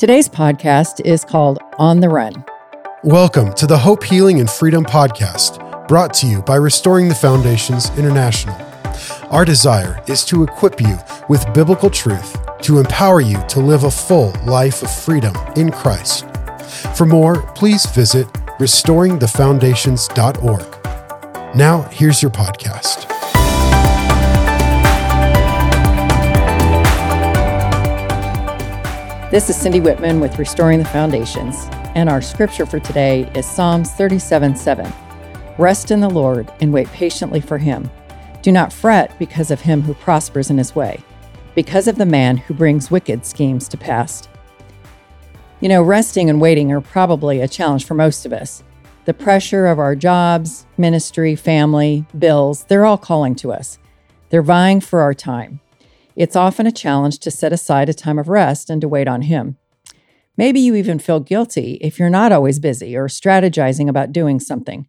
Today's podcast is called On the Run. Welcome to the Hope, Healing, and Freedom podcast, brought to you by Restoring the Foundations International. Our desire is to equip you with biblical truth to empower you to live a full life of freedom in Christ. For more, please visit restoringthefoundations.org. Now, here's your podcast. This is Cindy Whitman with Restoring the Foundations, and our scripture for today is Psalms 37 7. Rest in the Lord and wait patiently for him. Do not fret because of him who prospers in his way, because of the man who brings wicked schemes to pass. You know, resting and waiting are probably a challenge for most of us. The pressure of our jobs, ministry, family, bills, they're all calling to us. They're vying for our time. It's often a challenge to set aside a time of rest and to wait on Him. Maybe you even feel guilty if you're not always busy or strategizing about doing something.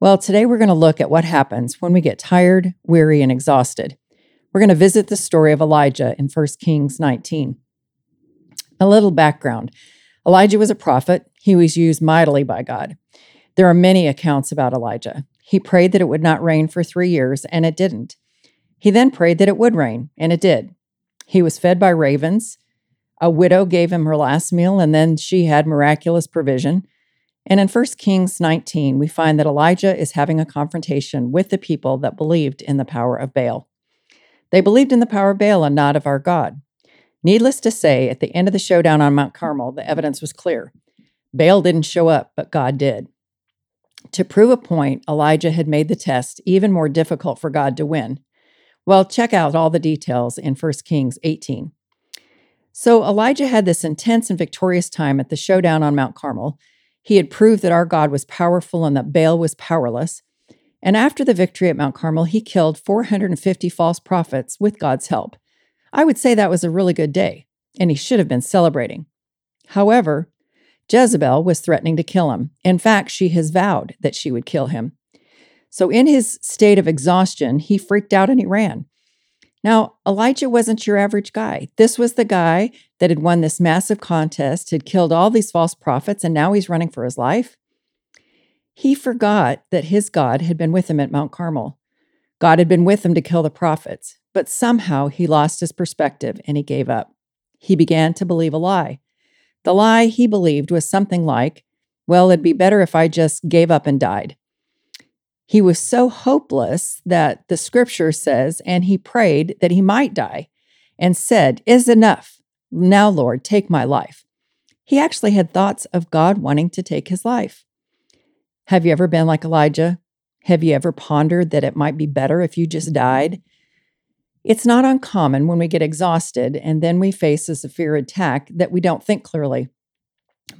Well, today we're going to look at what happens when we get tired, weary, and exhausted. We're going to visit the story of Elijah in 1 Kings 19. A little background Elijah was a prophet, he was used mightily by God. There are many accounts about Elijah. He prayed that it would not rain for three years, and it didn't. He then prayed that it would rain, and it did. He was fed by ravens. A widow gave him her last meal, and then she had miraculous provision. And in 1 Kings 19, we find that Elijah is having a confrontation with the people that believed in the power of Baal. They believed in the power of Baal and not of our God. Needless to say, at the end of the showdown on Mount Carmel, the evidence was clear. Baal didn't show up, but God did. To prove a point, Elijah had made the test even more difficult for God to win. Well, check out all the details in 1 Kings 18. So Elijah had this intense and victorious time at the showdown on Mount Carmel. He had proved that our God was powerful and that Baal was powerless. And after the victory at Mount Carmel, he killed 450 false prophets with God's help. I would say that was a really good day, and he should have been celebrating. However, Jezebel was threatening to kill him. In fact, she has vowed that she would kill him. So, in his state of exhaustion, he freaked out and he ran. Now, Elijah wasn't your average guy. This was the guy that had won this massive contest, had killed all these false prophets, and now he's running for his life. He forgot that his God had been with him at Mount Carmel. God had been with him to kill the prophets, but somehow he lost his perspective and he gave up. He began to believe a lie. The lie he believed was something like, well, it'd be better if I just gave up and died. He was so hopeless that the scripture says, and he prayed that he might die and said, Is enough. Now, Lord, take my life. He actually had thoughts of God wanting to take his life. Have you ever been like Elijah? Have you ever pondered that it might be better if you just died? It's not uncommon when we get exhausted and then we face a severe attack that we don't think clearly.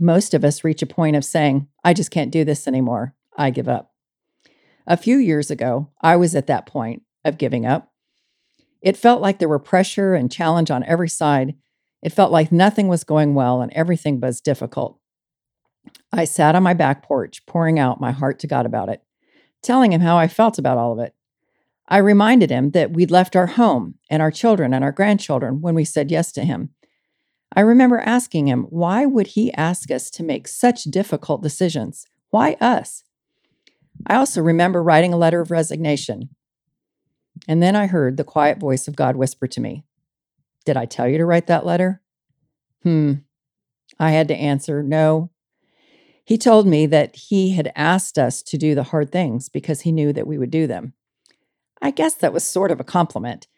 Most of us reach a point of saying, I just can't do this anymore. I give up. A few years ago, I was at that point of giving up. It felt like there were pressure and challenge on every side. It felt like nothing was going well and everything was difficult. I sat on my back porch, pouring out my heart to God about it, telling him how I felt about all of it. I reminded him that we'd left our home and our children and our grandchildren when we said yes to him. I remember asking him, why would he ask us to make such difficult decisions? Why us? I also remember writing a letter of resignation. And then I heard the quiet voice of God whisper to me, Did I tell you to write that letter? Hmm. I had to answer, No. He told me that he had asked us to do the hard things because he knew that we would do them. I guess that was sort of a compliment.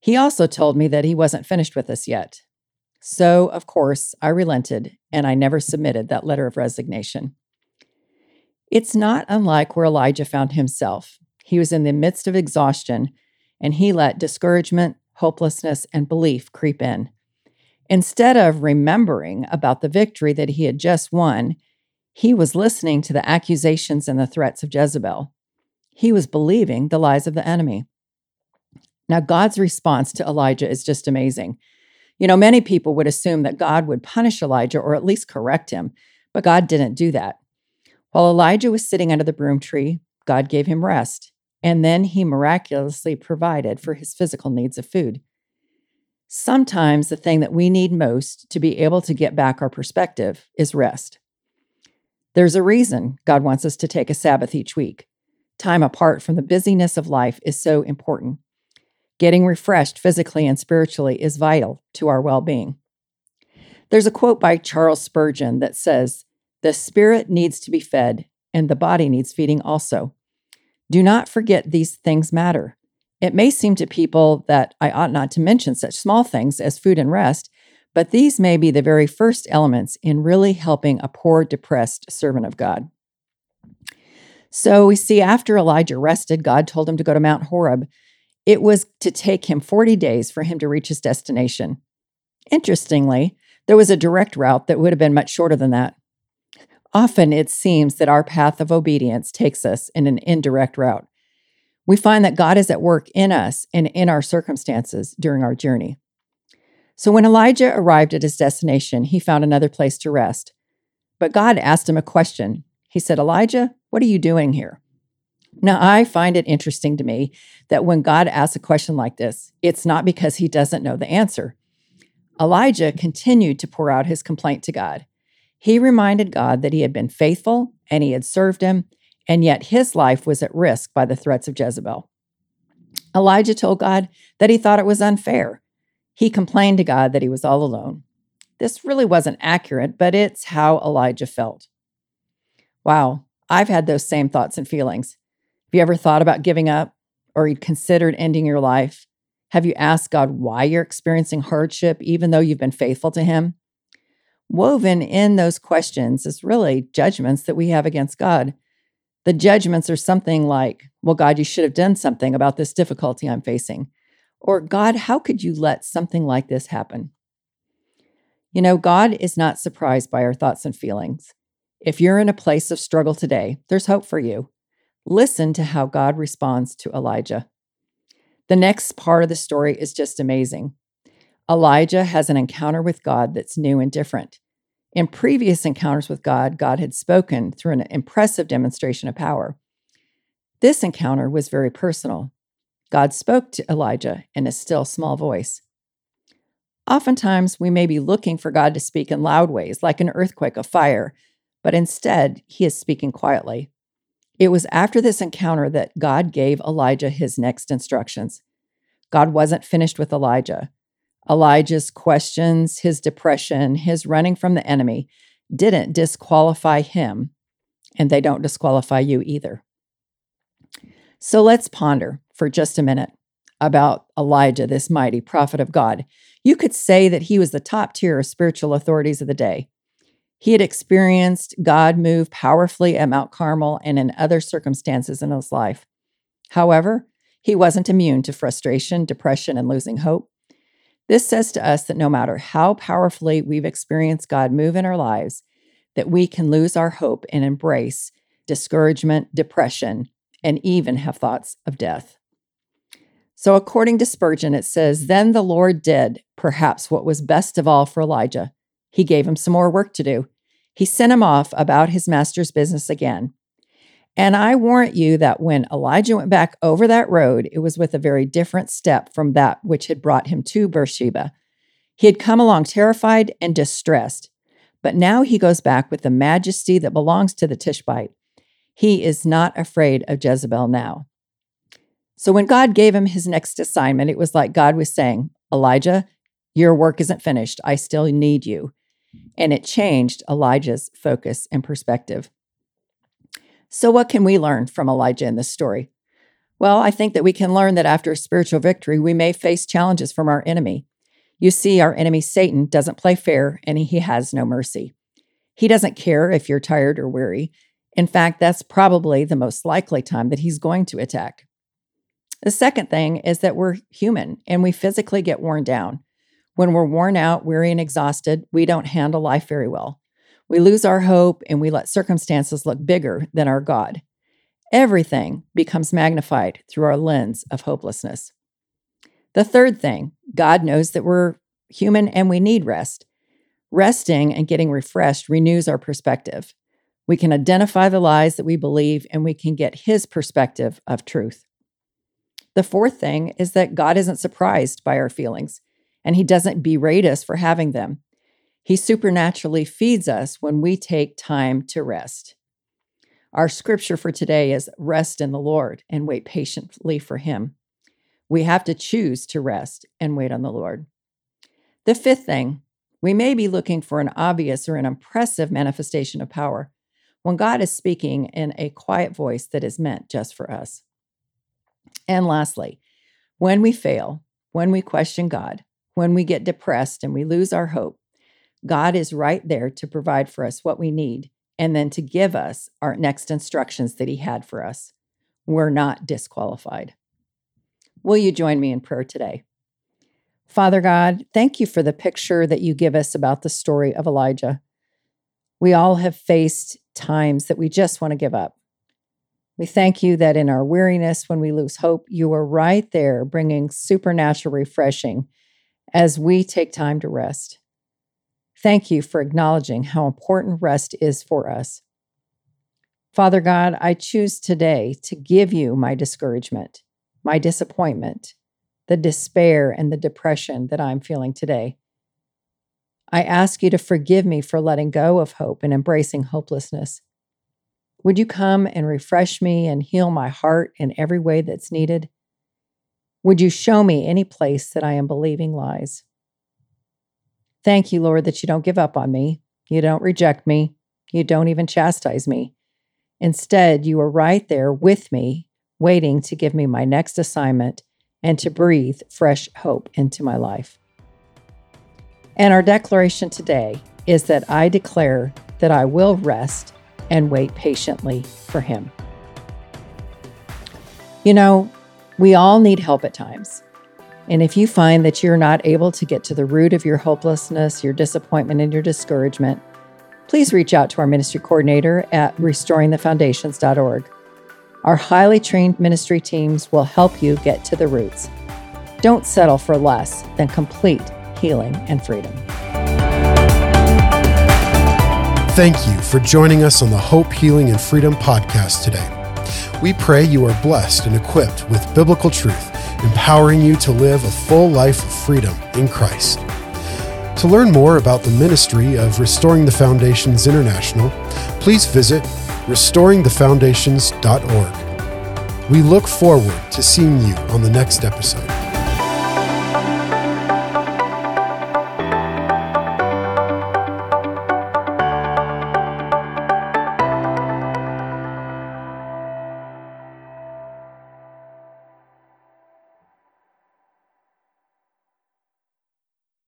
He also told me that he wasn't finished with us yet. So, of course, I relented and I never submitted that letter of resignation. It's not unlike where Elijah found himself. He was in the midst of exhaustion, and he let discouragement, hopelessness, and belief creep in. Instead of remembering about the victory that he had just won, he was listening to the accusations and the threats of Jezebel. He was believing the lies of the enemy. Now, God's response to Elijah is just amazing. You know, many people would assume that God would punish Elijah or at least correct him, but God didn't do that. While Elijah was sitting under the broom tree, God gave him rest, and then he miraculously provided for his physical needs of food. Sometimes the thing that we need most to be able to get back our perspective is rest. There's a reason God wants us to take a Sabbath each week. Time apart from the busyness of life is so important. Getting refreshed physically and spiritually is vital to our well being. There's a quote by Charles Spurgeon that says, The spirit needs to be fed, and the body needs feeding also. Do not forget these things matter. It may seem to people that I ought not to mention such small things as food and rest, but these may be the very first elements in really helping a poor, depressed servant of God. So we see after Elijah rested, God told him to go to Mount Horeb. It was to take him 40 days for him to reach his destination. Interestingly, there was a direct route that would have been much shorter than that. Often it seems that our path of obedience takes us in an indirect route. We find that God is at work in us and in our circumstances during our journey. So when Elijah arrived at his destination, he found another place to rest. But God asked him a question. He said, Elijah, what are you doing here? Now, I find it interesting to me that when God asks a question like this, it's not because he doesn't know the answer. Elijah continued to pour out his complaint to God. He reminded God that he had been faithful and he had served him, and yet his life was at risk by the threats of Jezebel. Elijah told God that he thought it was unfair. He complained to God that he was all alone. This really wasn't accurate, but it's how Elijah felt. Wow, I've had those same thoughts and feelings. Have you ever thought about giving up or you considered ending your life? Have you asked God why you're experiencing hardship, even though you've been faithful to Him? Woven in those questions is really judgments that we have against God. The judgments are something like, Well, God, you should have done something about this difficulty I'm facing. Or, God, how could you let something like this happen? You know, God is not surprised by our thoughts and feelings. If you're in a place of struggle today, there's hope for you. Listen to how God responds to Elijah. The next part of the story is just amazing. Elijah has an encounter with God that's new and different. In previous encounters with God, God had spoken through an impressive demonstration of power. This encounter was very personal. God spoke to Elijah in a still small voice. Oftentimes, we may be looking for God to speak in loud ways, like an earthquake, a fire, but instead, he is speaking quietly. It was after this encounter that God gave Elijah his next instructions. God wasn't finished with Elijah. Elijah's questions, his depression, his running from the enemy didn't disqualify him, and they don't disqualify you either. So let's ponder for just a minute about Elijah, this mighty prophet of God. You could say that he was the top tier of spiritual authorities of the day. He had experienced God move powerfully at Mount Carmel and in other circumstances in his life. However, he wasn't immune to frustration, depression, and losing hope. This says to us that no matter how powerfully we've experienced God move in our lives, that we can lose our hope and embrace discouragement, depression, and even have thoughts of death. So, according to Spurgeon, it says, Then the Lord did perhaps what was best of all for Elijah. He gave him some more work to do. He sent him off about his master's business again. And I warrant you that when Elijah went back over that road, it was with a very different step from that which had brought him to Beersheba. He had come along terrified and distressed, but now he goes back with the majesty that belongs to the Tishbite. He is not afraid of Jezebel now. So when God gave him his next assignment, it was like God was saying, Elijah, your work isn't finished. I still need you and it changed Elijah's focus and perspective. So, what can we learn from Elijah in this story? Well, I think that we can learn that after a spiritual victory, we may face challenges from our enemy. You see, our enemy, Satan, doesn't play fair and he has no mercy. He doesn't care if you're tired or weary. In fact, that's probably the most likely time that he's going to attack. The second thing is that we're human and we physically get worn down. When we're worn out, weary, and exhausted, we don't handle life very well. We lose our hope and we let circumstances look bigger than our God. Everything becomes magnified through our lens of hopelessness. The third thing, God knows that we're human and we need rest. Resting and getting refreshed renews our perspective. We can identify the lies that we believe and we can get His perspective of truth. The fourth thing is that God isn't surprised by our feelings. and He doesn't berate us for having them. He supernaturally feeds us when we take time to rest. Our scripture for today is rest in the Lord and wait patiently for Him. We have to choose to rest and wait on the Lord. The fifth thing, we may be looking for an obvious or an impressive manifestation of power when God is speaking in a quiet voice that is meant just for us. And lastly, when we fail, when we question God, when we get depressed and we lose our hope, God is right there to provide for us what we need and then to give us our next instructions that He had for us. We're not disqualified. Will you join me in prayer today? Father God, thank you for the picture that you give us about the story of Elijah. We all have faced times that we just want to give up. We thank you that in our weariness, when we lose hope, you are right there bringing supernatural refreshing as we take time to rest. Thank you for acknowledging how important rest is for us. Father God, I choose today to give you my discouragement, my disappointment, the despair, and the depression that I'm feeling today. I ask you to forgive me for letting go of hope and embracing hopelessness. Would you come and refresh me and heal my heart in every way that's needed? Would you show me any place that I am believing lies? Thank you, Lord, that you don't give up on me. You don't reject me. You don't even chastise me. Instead, you are right there with me, waiting to give me my next assignment and to breathe fresh hope into my life. And our declaration today is that I declare that I will rest and wait patiently for Him. You know, we all need help at times. And if you find that you're not able to get to the root of your hopelessness, your disappointment, and your discouragement, please reach out to our ministry coordinator at restoringthefoundations.org. Our highly trained ministry teams will help you get to the roots. Don't settle for less than complete healing and freedom. Thank you for joining us on the Hope, Healing, and Freedom podcast today. We pray you are blessed and equipped with biblical truth, empowering you to live a full life of freedom in Christ. To learn more about the ministry of Restoring the Foundations International, please visit restoringthefoundations.org. We look forward to seeing you on the next episode.